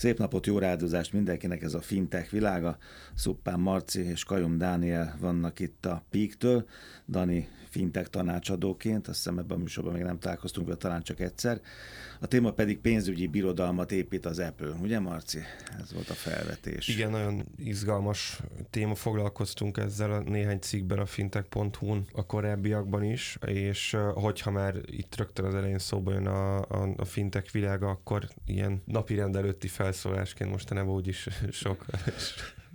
Szép napot, jó rádozást mindenkinek ez a fintech világa. Szuppán Marci és Kajom Dániel vannak itt a Peak-től. Dani fintech tanácsadóként, azt hiszem ebben a műsorban még nem találkoztunk, vagy talán csak egyszer. A téma pedig pénzügyi birodalmat épít az Apple, ugye Marci? Ez volt a felvetés. Igen, nagyon izgalmas téma, foglalkoztunk ezzel a néhány cikkben a fintech.hu-n a korábbiakban is, és hogyha már itt rögtön az elején szóba jön a, a, a fintech világa, akkor ilyen napi rendelőtti felszólásként mostanában úgyis sok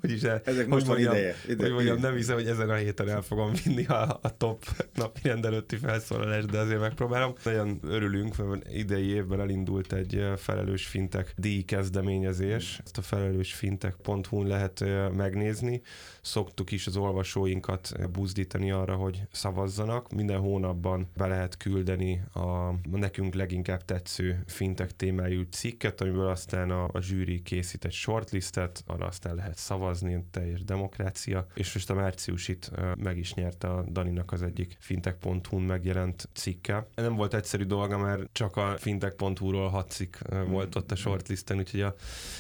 Úgyis el, Ezek most van ideje. Ide, hogy mondjam, nem hiszem, hogy ezen a héten el fogom vinni a, a top napi rendelőtti felszólalást, de azért megpróbálom. Nagyon örülünk, mert idei évben elindult egy felelős fintek díj kezdeményezés. Ezt a felelős fintek.hu-n lehet megnézni. Szoktuk is az olvasóinkat buzdítani arra, hogy szavazzanak. Minden hónapban be lehet küldeni a nekünk leginkább tetsző fintek témájú cikket, amiből aztán a, a zsűri készít egy shortlistet, arra aztán lehet szavazni szavazni, teljes demokrácia, és most a márciusit meg is nyerte a Daninak az egyik fintech.hu-n megjelent cikke. Nem volt egyszerű dolga, mert csak a fintech.hu-ról hat cikk volt ott a shortlisten, úgyhogy a,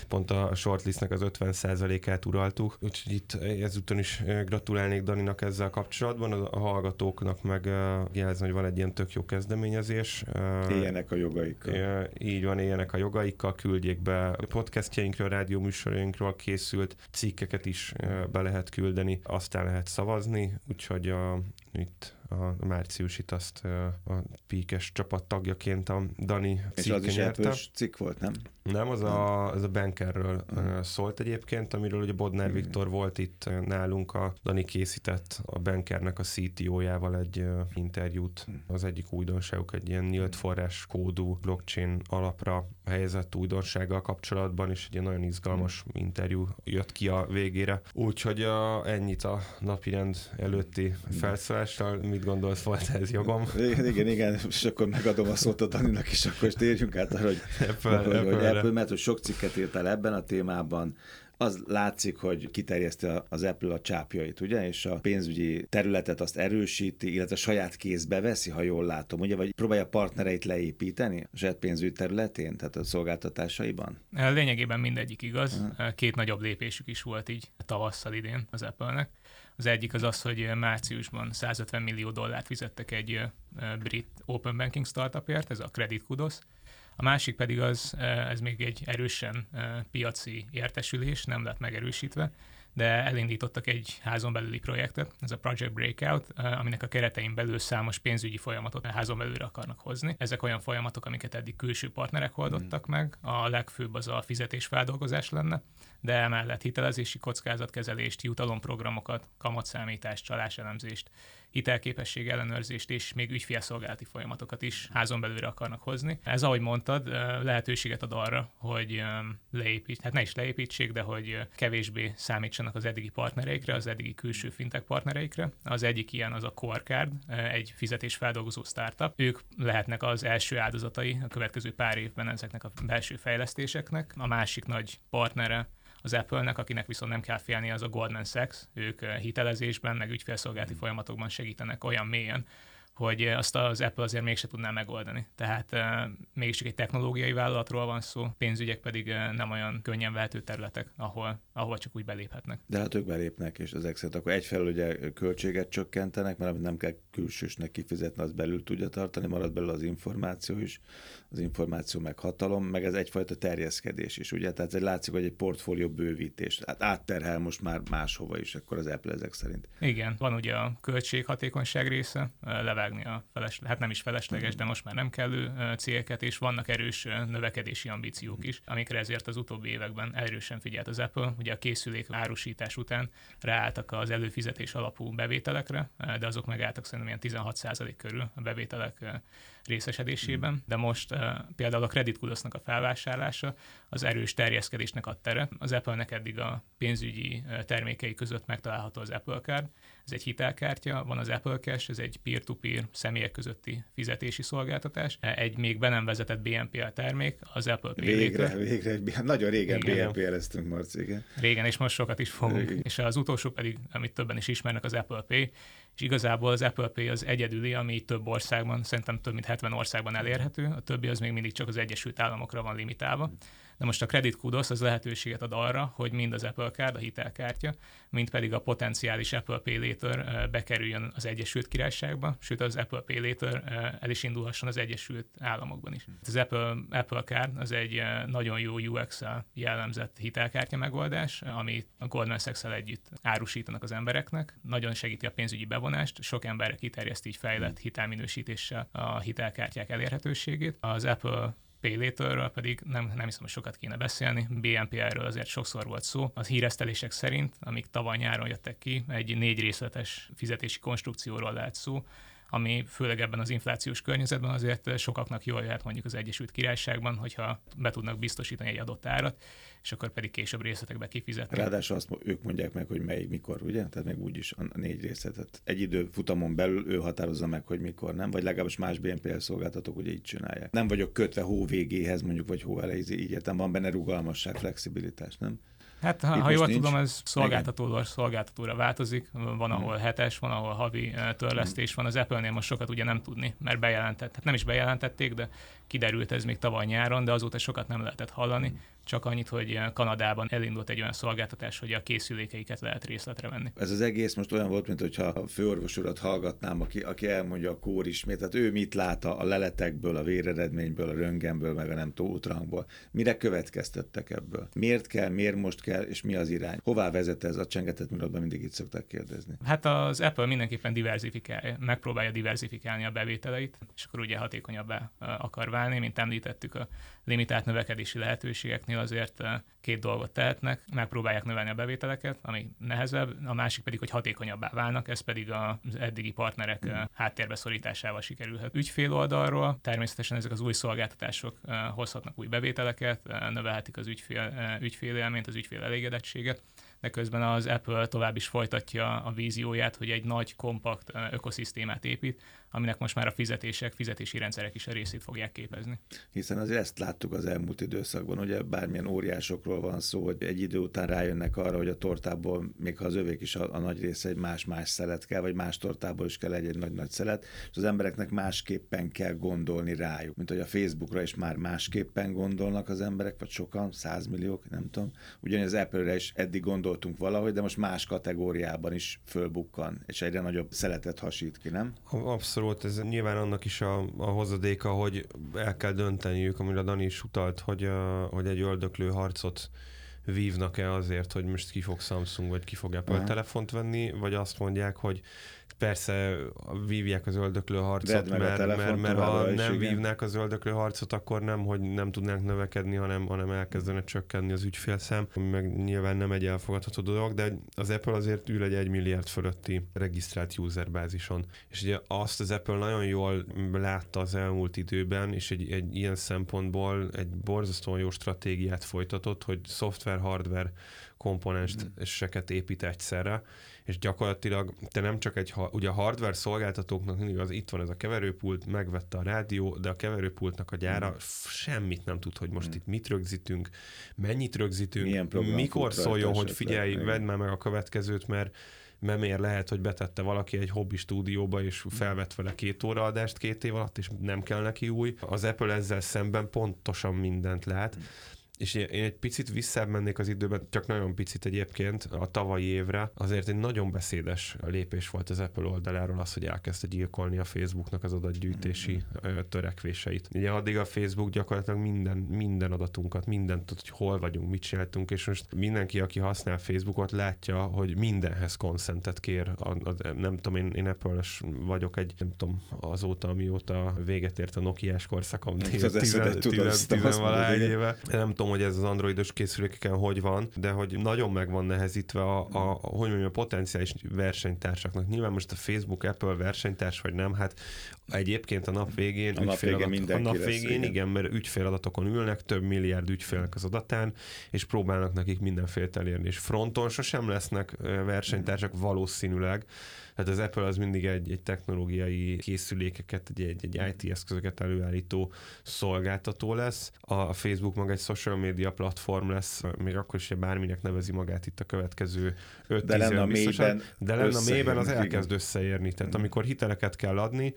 pont a shortlistnek az 50%-át uraltuk, úgyhogy itt ezúton is gratulálnék Daninak ezzel kapcsolatban, a hallgatóknak meg jelzni, hogy van egy ilyen tök jó kezdeményezés. Éljenek a jogaikkal. Így van, éljenek a jogaikkal, küldjék be a podcastjainkról, rádió műsorainkról készült cikkek cikkeket is be lehet küldeni, aztán lehet szavazni, úgyhogy a, itt a márciusit azt a Píkes csapat tagjaként a Dani És az is nyerte. cikk volt, nem? Nem, az a, az a Bankerről uh-huh. szólt egyébként, amiről ugye Bodnár uh-huh. Viktor volt itt nálunk, a Dani készített a Bankernek a CTO-jával egy interjút. Uh-huh. Az egyik újdonságuk egy ilyen nyílt forrás kódú blockchain alapra helyezett újdonsággal kapcsolatban, és egy ilyen nagyon izgalmas uh-huh. interjú jött ki a végére. Úgyhogy a, ennyit a napirend előtti felszólással. Mit gondolsz, volt ez jogom? Igen, igen, igen, és akkor megadom a szót a Daninak, és akkor térjünk át arra, hogy, Apple, hogy, Apple, hogy Apple, mert hogy sok cikket írtál ebben a témában, az látszik, hogy kiterjeszti az Apple a csápjait, ugye, és a pénzügyi területet azt erősíti, illetve saját kézbe veszi, ha jól látom, ugye, vagy próbálja partnereit leépíteni a saját pénzügyi területén, tehát a szolgáltatásaiban? Lényegében mindegyik igaz. Két nagyobb lépésük is volt így tavasszal idén az Apple-nek. Az egyik az az, hogy márciusban 150 millió dollárt fizettek egy brit open banking startupért, ez a Credit Kudos, a másik pedig az, ez még egy erősen piaci értesülés, nem lett megerősítve, de elindítottak egy házon belüli projektet, ez a Project Breakout, aminek a keretein belül számos pénzügyi folyamatot házon belülre akarnak hozni. Ezek olyan folyamatok, amiket eddig külső partnerek oldottak hmm. meg, a legfőbb az a fizetésfeldolgozás lenne, de emellett hitelezési kockázatkezelést, jutalomprogramokat, kamatszámítást, csaláselemzést, hitelképesség ellenőrzést és még ügyfélszolgálati folyamatokat is házon belülre akarnak hozni. Ez, ahogy mondtad, lehetőséget ad arra, hogy leépít, hát ne is leépítsék, de hogy kevésbé számítsanak az eddigi partnereikre, az eddigi külső fintech partnereikre. Az egyik ilyen az a CoreCard, egy fizetésfeldolgozó startup. Ők lehetnek az első áldozatai a következő pár évben ezeknek a belső fejlesztéseknek. A másik nagy partnere az Apple-nek, akinek viszont nem kell félni, az a Goldman Sachs, ők eh, hitelezésben, meg ügyfélszolgálati mm. folyamatokban segítenek olyan mélyen, hogy azt az Apple azért mégse tudná megoldani. Tehát uh, mégiscsak egy technológiai vállalatról van szó, pénzügyek pedig uh, nem olyan könnyen vehető területek, ahol, ahol csak úgy beléphetnek. De hát ők belépnek, és ezek szerint akkor egyfelől ugye költséget csökkentenek, mert nem kell külsősnek kifizetni, az belül tudja tartani, marad belül az információ is, az információ meg hatalom, meg ez egyfajta terjeszkedés is, ugye? Tehát ez látszik, hogy egy portfólió bővítés. Hát átterhel most már máshova is, akkor az Apple ezek szerint. Igen, van ugye a költséghatékonyság része, leve vágni a felesleges, hát nem is felesleges, de most már nem kellő céleket, és vannak erős növekedési ambíciók is, amikre ezért az utóbbi években erősen figyelt az Apple. Ugye a készülék árusítás után ráálltak az előfizetés alapú bevételekre, de azok megálltak szerintem ilyen 16% körül a bevételek részesedésében, mm. de most uh, például a Credit Kudosznak a felvásárlása az erős terjeszkedésnek ad tere. Az Apple-nek eddig a pénzügyi termékei között megtalálható az Apple Card, ez egy hitelkártya, van az Apple Cash, ez egy peer-to-peer személyek közötti fizetési szolgáltatás, egy még be nem vezetett BNPL termék, az Apple Pay Végre, végre, nagyon régen BNPL-eztünk, Marci, igen. Régen, és most sokat is fogunk. Igen. És az utolsó pedig, amit többen is ismernek, az Apple Pay, és igazából az Apple Pay az egyedüli, ami több országban, szerintem több mint 70 országban elérhető, a többi az még mindig csak az Egyesült Államokra van limitálva De most a Credit Kudos az lehetőséget ad arra, hogy mind az Apple Card, a hitelkártya, mind pedig a potenciális Apple Pay Later bekerüljön az Egyesült Királyságba, sőt az Apple Pay Later el is indulhasson az Egyesült Államokban is. Az Apple, Apple Card az egy nagyon jó UX-el jellemzett hitelkártya megoldás, amit a Goldman sachs együtt árusítanak az embereknek. Nagyon segíti a pénzügyi bevonást, sok emberre kiterjeszt így fejlett hitelminősítéssel a hitelkártyák elérhetőségét. Az Apple Paylaterről pedig nem, nem hiszem, hogy sokat kéne beszélni. BNPL-ről azért sokszor volt szó. Az híresztelések szerint, amik tavaly nyáron jöttek ki, egy négy részletes fizetési konstrukcióról lehet szó, ami főleg ebben az inflációs környezetben azért sokaknak jól jöhet mondjuk az Egyesült Királyságban, hogyha be tudnak biztosítani egy adott árat, és akkor pedig később részletekbe kifizetni. Ráadásul azt ők mondják meg, hogy melyik mikor, ugye? Tehát meg úgyis a négy részletet. Egy idő futamon belül ő határozza meg, hogy mikor nem, vagy legalábbis más BNPL szolgáltatók ugye így csinálják. Nem vagyok kötve hó végéhez, mondjuk, vagy hó elejéhez, így értem, van benne rugalmasság, flexibilitás, nem? Hát ha, ha jól nincs. tudom, ez szolgáltatóról szolgáltatóra változik. Van, ahol hetes, van, ahol havi törlesztés van. Az Apple-nél most sokat ugye nem tudni, mert bejelentett. Hát nem is bejelentették, de kiderült ez még tavaly nyáron, de azóta sokat nem lehetett hallani. Csak annyit, hogy Kanadában elindult egy olyan szolgáltatás, hogy a készülékeiket lehet részletre venni. Ez az egész most olyan volt, mint hogyha a főorvos urat hallgatnám, aki, aki elmondja a kór ismét, tehát ő mit lát a leletekből, a véreredményből, a röngenből, meg a nem tóutrangból. Mire következtettek ebből? Miért kell, miért most kell, és mi az irány? Hová vezet ez a csengetett mirodban mindig itt szokták kérdezni? Hát az Apple mindenképpen diversifikálja, megpróbálja diversifikálni a bevételeit, és akkor ugye hatékonyabbá akar válni, mint említettük a limitált növekedési lehetőségeknél azért eh, két dolgot tehetnek, megpróbálják növelni a bevételeket, ami nehezebb, a másik pedig, hogy hatékonyabbá válnak, ez pedig az eddigi partnerek mm. háttérbe szorításával sikerülhet. Ügyfél oldalról természetesen ezek az új szolgáltatások eh, hozhatnak új bevételeket, növelhetik az ügyfél, ügyfélélményt, az ügyfél elégedettséget, de közben az Apple tovább is folytatja a vízióját, hogy egy nagy, kompakt ökoszisztémát épít, aminek most már a fizetések, fizetési rendszerek is a részét fogják képezni. Hiszen azért ezt láttuk az elmúlt időszakban, ugye bármilyen óriásokról van szó, hogy egy idő után rájönnek arra, hogy a tortából, még ha az övék is a, a nagy része egy más-más szelet kell, vagy más tortából is kell egy, egy nagy-nagy szelet, és az embereknek másképpen kell gondolni rájuk. Mint hogy a Facebookra is már másképpen gondolnak az emberek, vagy sokan, százmilliók, nem tudom. Ugyanez az Apple-re is eddig gondoltunk valahogy, de most más kategóriában is fölbukkan, és egyre nagyobb szeletet hasít ki, nem? Abszolút volt, ez nyilván annak is a, a hozadéka, hogy el kell dönteniük, amire Dani is utalt, hogy, a, hogy egy öldöklő harcot vívnak-e azért, hogy most ki fog Samsung vagy ki fog Apple Aha. telefont venni, vagy azt mondják, hogy persze vívják az öldöklő harcot, mert, mert, mert, mert ha nem igen. vívnák az öldöklő harcot, akkor nem, hogy nem tudnánk növekedni, hanem, hanem elkezdene csökkenni az ügyfélszám, meg nyilván nem egy elfogadható dolog, de az Apple azért ül egy 1 milliárd fölötti regisztrált userbázison. És ugye azt az Apple nagyon jól látta az elmúlt időben, és egy, egy ilyen szempontból egy borzasztóan jó stratégiát folytatott, hogy szoftver-hardware komponenseket épít egyszerre, és gyakorlatilag te nem csak egy, ugye a hardware szolgáltatóknak mindig az itt van ez a keverőpult, megvette a rádió, de a keverőpultnak a gyára mm. semmit nem tud, hogy most mm. itt mit rögzítünk, mennyit rögzítünk, mikor szóljon, hogy figyelj, vedd már meg a következőt, mert memér lehet, hogy betette valaki egy hobby stúdióba, és felvett vele két óra adást két év alatt, és nem kell neki új. Az Apple ezzel szemben pontosan mindent lát. Mm és én egy picit visszább mennék az időben, csak nagyon picit egyébként a tavalyi évre, azért egy nagyon beszédes lépés volt az Apple oldaláról az, hogy elkezdte gyilkolni a Facebooknak az adatgyűjtési törekvéseit. Ugye addig a Facebook gyakorlatilag minden, minden adatunkat, mindent hogy hol vagyunk, mit csináltunk, és most mindenki, aki használ Facebookot, látja, hogy mindenhez konszentet kér. A, a, nem tudom, én, én apple vagyok egy, nem tudom, azóta, amióta véget ért a Nokia-s korszakom, 10 éve. Nem tudom, tudom, hogy ez az androidos készülékeken hogy van, de hogy nagyon meg van nehezítve a, a, a hogy mondjam, a potenciális versenytársaknak. Nyilván most a Facebook, Apple versenytárs vagy nem, hát egyébként a nap végén, a nap végén, a nap végén igen. igen, mert ügyféladatokon ülnek, több milliárd ügyfélnek az adatán, és próbálnak nekik mindenfélt elérni. És fronton sosem lesznek versenytársak valószínűleg, Hát az Apple az mindig egy, egy technológiai készülékeket, egy, egy, egy IT eszközöket előállító szolgáltató lesz. A Facebook maga egy social media platform lesz, még akkor is, hogy bárminek nevezi magát itt a következő 5 de lenne a mélyben, de lenne a mélyben az elkezd összeérni. Tehát amikor hiteleket kell adni,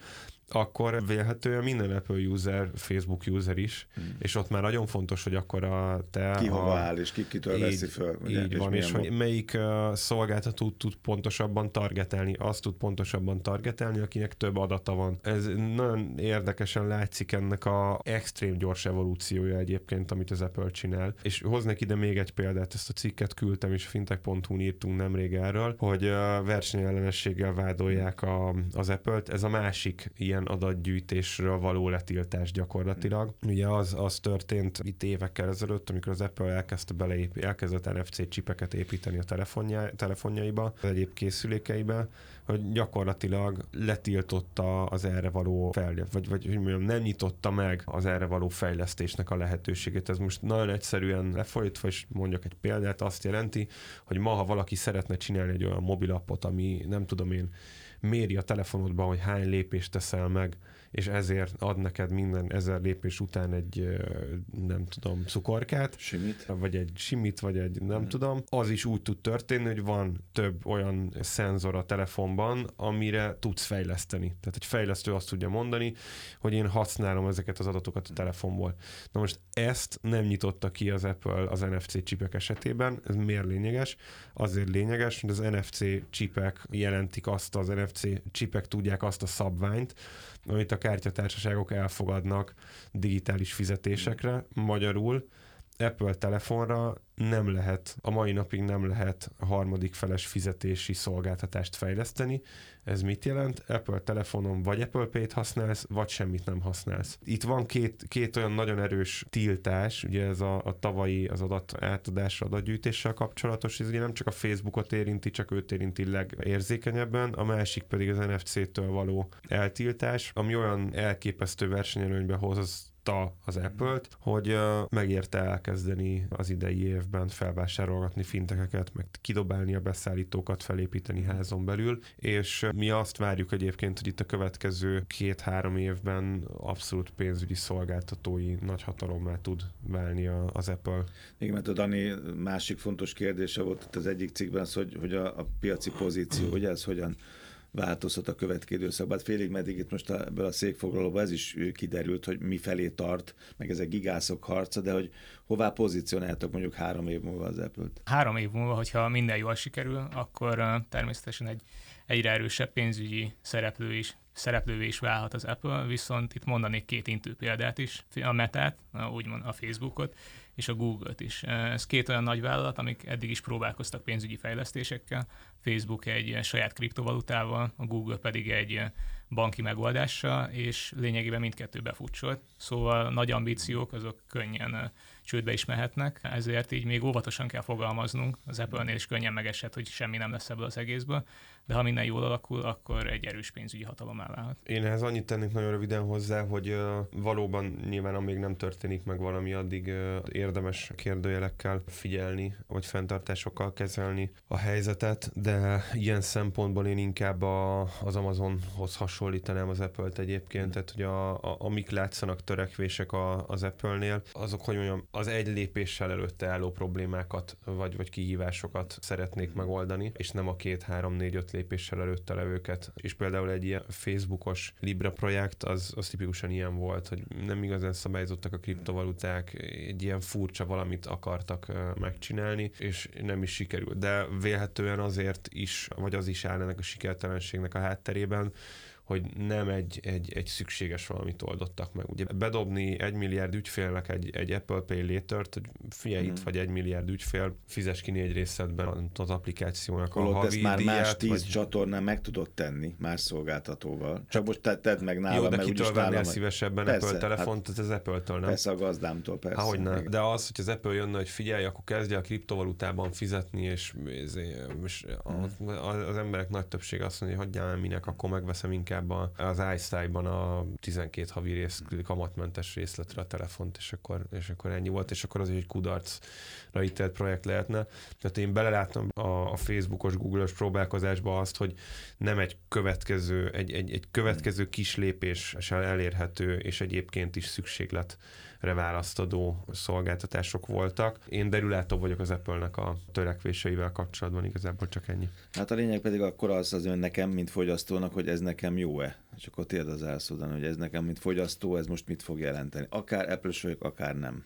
akkor vélhetően minden Apple user, Facebook user is, hmm. és ott már nagyon fontos, hogy akkor a te... Ki hova áll, és ki kitől így, veszi föl. Ugye, így és van, és hogy melyik uh, szolgáltató tud pontosabban targetelni, azt tud pontosabban targetelni, akinek több adata van. Ez nagyon érdekesen látszik ennek a extrém gyors evolúciója egyébként, amit az Apple csinál. És hoznék ide még egy példát, ezt a cikket küldtem, és fintech.hu-n írtunk nemrég erről, hogy uh, versenyellenességgel vádolják a, az Apple-t. Ez a másik ilyen adatgyűjtésről való letiltás gyakorlatilag. Ugye az, az történt itt évekkel ezelőtt, amikor az Apple elkezdte beleép, elkezdett NFC csipeket építeni a telefonja, telefonjaiba, az egyéb készülékeibe, hogy gyakorlatilag letiltotta az erre való fejlesztést, vagy, vagy hogy mondjam, nem nyitotta meg az erre való fejlesztésnek a lehetőségét. Ez most nagyon egyszerűen lefolytva, és mondjak egy példát, azt jelenti, hogy ma, ha valaki szeretne csinálni egy olyan mobilappot, ami nem tudom én, méri a telefonodban, hogy hány lépést teszel meg, és ezért ad neked minden ezer lépés után egy, nem tudom, cukorkát. Simit. Vagy egy simit, vagy egy nem hmm. tudom. Az is úgy tud történni, hogy van több olyan szenzor a telefonban, amire tudsz fejleszteni. Tehát egy fejlesztő azt tudja mondani, hogy én használom ezeket az adatokat a telefonból. Na most ezt nem nyitotta ki az Apple az NFC csipek esetében. Ez miért lényeges? Azért lényeges, hogy az NFC csipek jelentik azt, az NFC csipek tudják azt a szabványt, amit a kártyatársaságok elfogadnak digitális fizetésekre. Magyarul Apple telefonra nem lehet, a mai napig nem lehet harmadik feles fizetési szolgáltatást fejleszteni. Ez mit jelent? Apple telefonon vagy Apple Pay-t használsz, vagy semmit nem használsz. Itt van két, két olyan nagyon erős tiltás, ugye ez a, a tavalyi az adat átadásra, adatgyűjtéssel kapcsolatos, ez ugye nem csak a Facebookot érinti, csak őt érinti legérzékenyebben, a másik pedig az NFC-től való eltiltás, ami olyan elképesztő versenyelőnybe hoz az megnyugtatta az Apple-t, hogy megérte elkezdeni az idei évben felvásárolgatni fintekeket, meg kidobálni a beszállítókat, felépíteni házon belül, és mi azt várjuk egyébként, hogy itt a következő két-három évben abszolút pénzügyi szolgáltatói nagy hatalommá tud válni az Apple. Igen, mert a Dani másik fontos kérdése volt itt az egyik cikkben az, hogy, hogy a, a piaci pozíció, hogy ez hogyan változhat a következő időszakban. Hát félig meddig itt most ebből a székfoglalóban ez is kiderült, hogy mi felé tart, meg ezek gigászok harca, de hogy hová pozícionáltak mondjuk három év múlva az Apple-t? Három év múlva, hogyha minden jól sikerül, akkor természetesen egy egyre erősebb pénzügyi szereplő is szereplővé is válhat az Apple, viszont itt mondanék két intő példát is, a Metát, úgymond a Facebookot, és a Google-t is. Ez két olyan nagy vállalat, amik eddig is próbálkoztak pénzügyi fejlesztésekkel. Facebook egy saját kriptovalutával, a Google pedig egy banki megoldással, és lényegében mindkettő befutcsolt. Szóval nagy ambíciók, azok könnyen csődbe is mehetnek, ezért így még óvatosan kell fogalmaznunk. Az Apple-nél is könnyen megesett, hogy semmi nem lesz ebből az egészből, de ha minden jól alakul, akkor egy erős pénzügyi hatalom válhat. Én ehhez annyit tennék nagyon röviden hozzá, hogy valóban nyilván amíg nem történik meg valami, addig érdemes kérdőjelekkel figyelni, vagy fenntartásokkal kezelni a helyzetet, de ilyen szempontból én inkább a, az Amazonhoz hasonlítanám az Apple-t egyébként, tehát hogy a, a, amik látszanak törekvések a, az Apple-nél, azok, hogy mondjam, az egy lépéssel előtte álló problémákat, vagy, vagy kihívásokat szeretnék megoldani, és nem a két, három, négy, öt lépéssel előtte levőket. És például egy ilyen Facebookos Libra projekt, az, az tipikusan ilyen volt, hogy nem igazán szabályozottak a kriptovaluták, egy ilyen furcsa valamit akartak megcsinálni, és nem is sikerült. De vélhetően azért is, vagy az is áll ennek a sikertelenségnek a hátterében, hogy nem egy, egy, egy szükséges valamit oldottak meg. Ugye bedobni egy milliárd ügyfélnek egy, egy Apple Pay létert, hogy figyelj, hmm. itt vagy egy milliárd ügyfél, fizes ki négy részletben az applikációnak Holott a havi ezt már díját, más tíz vagy... csatornán meg tudod tenni, más szolgáltatóval. Csak most te, tedd meg nálam, Jó, de kitől vennél szívesebben persze, Apple telefont, hát, az Apple-től nem. Persze a gazdámtól, persze. Ahogy nem. De az, hogy az Apple jönne, hogy figyelj, akkor kezdje a kriptovalutában fizetni, és, és, és hmm. az emberek nagy többsége azt mondja, hogy hagyjál minek, akkor megveszem inkább inkább az iStyle-ban a 12 havi rész, kamatmentes részletre a telefont, és akkor, és akkor ennyi volt, és akkor az egy kudarcra ítélt projekt lehetne. Tehát én beleláttam a, a Facebookos, Google-os próbálkozásba azt, hogy nem egy következő, egy, egy, egy következő kis lépéssel elérhető, és egyébként is szükséglet választadó szolgáltatások voltak. Én derülátó vagyok az Apple-nek a törekvéseivel kapcsolatban, igazából csak ennyi. Hát a lényeg pedig akkor az az ön nekem, mint fogyasztónak, hogy ez nekem jó jó-e? És akkor tiéd az elszódan, hogy ez nekem, mint fogyasztó, ez most mit fog jelenteni. Akár apple vagyok, akár nem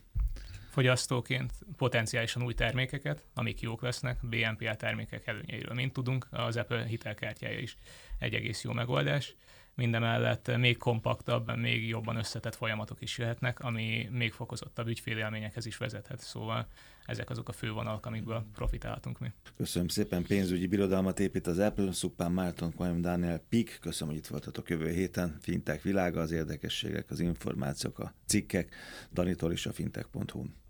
fogyasztóként potenciálisan új termékeket, amik jók lesznek, BNPL termékek előnyeiről, mint tudunk, az Apple hitelkártyája is egy egész jó megoldás. Mindemellett még kompaktabb, még jobban összetett folyamatok is jöhetnek, ami még fokozottabb ügyfélélményekhez is vezethet. Szóval ezek azok a fővonalak, amikből profitálhatunk mi. Köszönöm szépen, pénzügyi birodalmat épít az Apple, Szupán Márton, Kajom Daniel Pik, köszönöm, hogy itt voltatok jövő héten. Fintech világa, az érdekességek, az információk, a cikkek, Danitól is a fintech.hu-n.